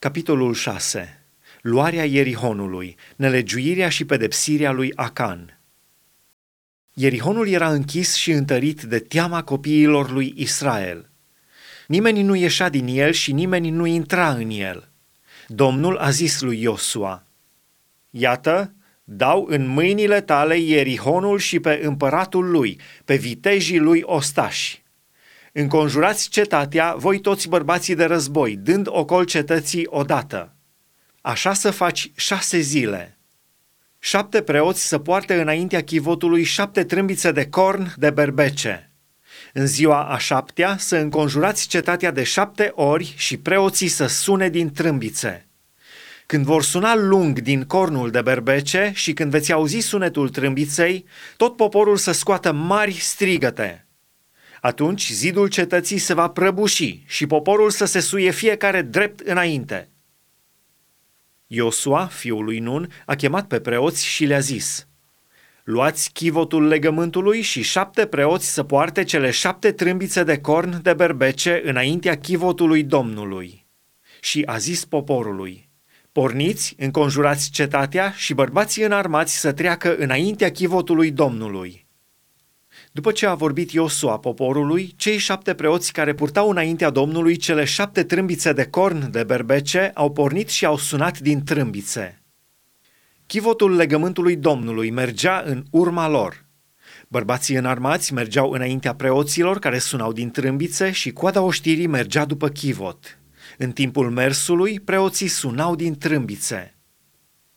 Capitolul 6. Luarea Ierihonului, nelegiuirea și pedepsirea lui Acan. Ierihonul era închis și întărit de teama copiilor lui Israel. Nimeni nu ieșea din el și nimeni nu intra în el. Domnul a zis lui Iosua, Iată, dau în mâinile tale Ierihonul și pe împăratul lui, pe vitejii lui ostași. Înconjurați cetatea, voi toți bărbații de război, dând ocol cetății odată. Așa să faci șase zile. Șapte preoți să poarte înaintea chivotului șapte trâmbițe de corn de berbece. În ziua a șaptea să înconjurați cetatea de șapte ori și preoții să sune din trâmbițe. Când vor suna lung din cornul de berbece și când veți auzi sunetul trâmbiței, tot poporul să scoată mari strigăte – atunci zidul cetății se va prăbuși și poporul să se suie fiecare drept înainte. Iosua, fiul lui Nun, a chemat pe preoți și le-a zis, Luați chivotul legământului și șapte preoți să poarte cele șapte trâmbițe de corn de berbece înaintea chivotului Domnului. Și a zis poporului, Porniți, înconjurați cetatea și bărbații înarmați să treacă înaintea chivotului Domnului. După ce a vorbit Iosua poporului, cei șapte preoți care purtau înaintea Domnului cele șapte trâmbițe de corn de berbece au pornit și au sunat din trâmbițe. Chivotul legământului Domnului mergea în urma lor. Bărbații înarmați mergeau înaintea preoților care sunau din trâmbițe și coada oștirii mergea după chivot. În timpul mersului, preoții sunau din trâmbițe.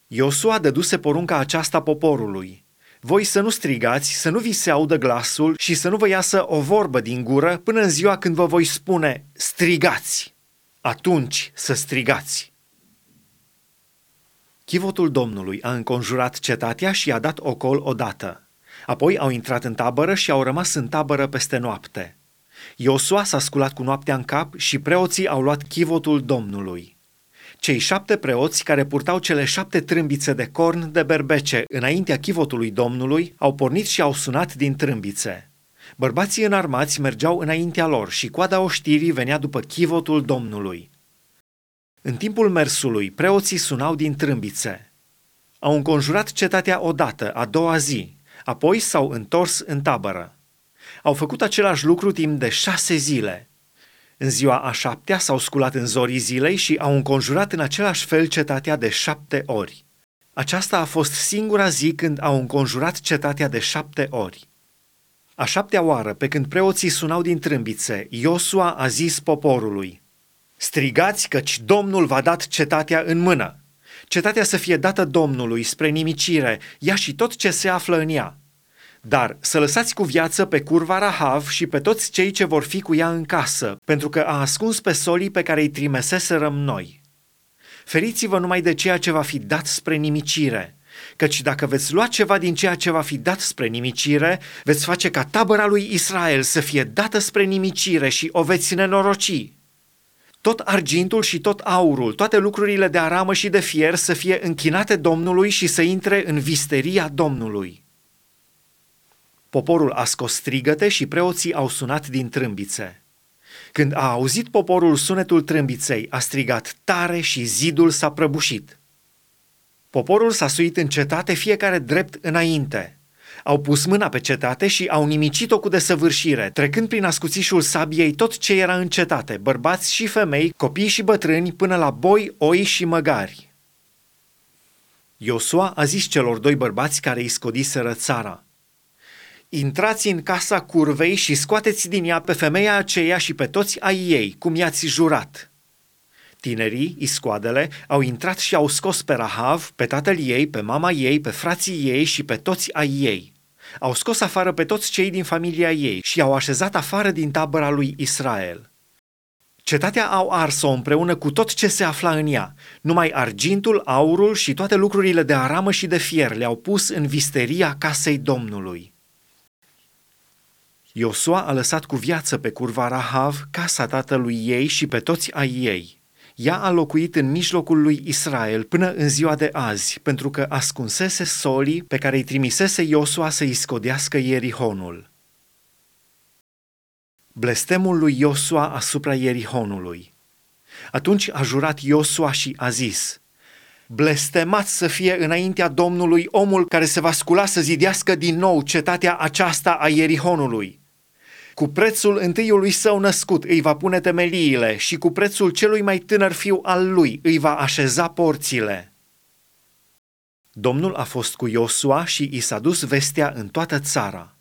Iosua dăduse porunca aceasta poporului – voi să nu strigați, să nu vi se audă glasul și să nu vă iasă o vorbă din gură până în ziua când vă voi spune strigați. Atunci să strigați. Chivotul Domnului a înconjurat cetatea și a dat ocol odată. Apoi au intrat în tabără și au rămas în tabără peste noapte. Iosua s-a sculat cu noaptea în cap și preoții au luat chivotul Domnului. Cei șapte preoți care purtau cele șapte trâmbițe de corn de berbece înaintea chivotului Domnului au pornit și au sunat din trâmbițe. Bărbații înarmați mergeau înaintea lor și coada oștirii venea după chivotul Domnului. În timpul mersului, preoții sunau din trâmbițe. Au înconjurat cetatea odată, a doua zi, apoi s-au întors în tabără. Au făcut același lucru timp de șase zile – în ziua a șaptea s-au sculat în zorii zilei și au înconjurat în același fel cetatea de șapte ori. Aceasta a fost singura zi când au înconjurat cetatea de șapte ori. A șaptea oară, pe când preoții sunau din trâmbițe, Iosua a zis poporului, Strigați căci Domnul v-a dat cetatea în mână. Cetatea să fie dată Domnului spre nimicire, ea și tot ce se află în ea. Dar să lăsați cu viață pe curva Rahav și pe toți cei ce vor fi cu ea în casă, pentru că a ascuns pe solii pe care îi trimeseserăm noi. Feriți-vă numai de ceea ce va fi dat spre nimicire, căci dacă veți lua ceva din ceea ce va fi dat spre nimicire, veți face ca tabăra lui Israel să fie dată spre nimicire și o veți nenoroci. Tot argintul și tot aurul, toate lucrurile de aramă și de fier să fie închinate Domnului și să intre în visteria Domnului. Poporul a scos strigăte și preoții au sunat din trâmbițe. Când a auzit poporul sunetul trâmbiței, a strigat tare și zidul s-a prăbușit. Poporul s-a suit în cetate fiecare drept înainte. Au pus mâna pe cetate și au nimicit-o cu desăvârșire, trecând prin ascuțișul sabiei tot ce era în cetate, bărbați și femei, copii și bătrâni, până la boi, oi și măgari. Iosua a zis celor doi bărbați care îi scodiseră țara – Intrați în casa curvei și scoateți din ea pe femeia aceea și pe toți ai ei, cum i-ați jurat. Tinerii, iscoadele, au intrat și au scos pe Rahav, pe tatăl ei, pe mama ei, pe frații ei și pe toți ai ei. Au scos afară pe toți cei din familia ei și au așezat afară din tabăra lui Israel. Cetatea au ars-o împreună cu tot ce se afla în ea. Numai argintul, aurul și toate lucrurile de aramă și de fier le-au pus în visteria casei Domnului. Iosua a lăsat cu viață pe curva Rahav casa tatălui ei și pe toți ai ei. Ea a locuit în mijlocul lui Israel până în ziua de azi, pentru că ascunsese solii pe care îi trimisese Iosua să-i scodească Ierihonul. Blestemul lui Iosua asupra Ierihonului Atunci a jurat Iosua și a zis, Blestemat să fie înaintea Domnului omul care se va scula să zidească din nou cetatea aceasta a Ierihonului. Cu prețul întâiului său născut îi va pune temeliile și cu prețul celui mai tânăr fiu al lui îi va așeza porțile. Domnul a fost cu Iosua și i s-a dus vestea în toată țara.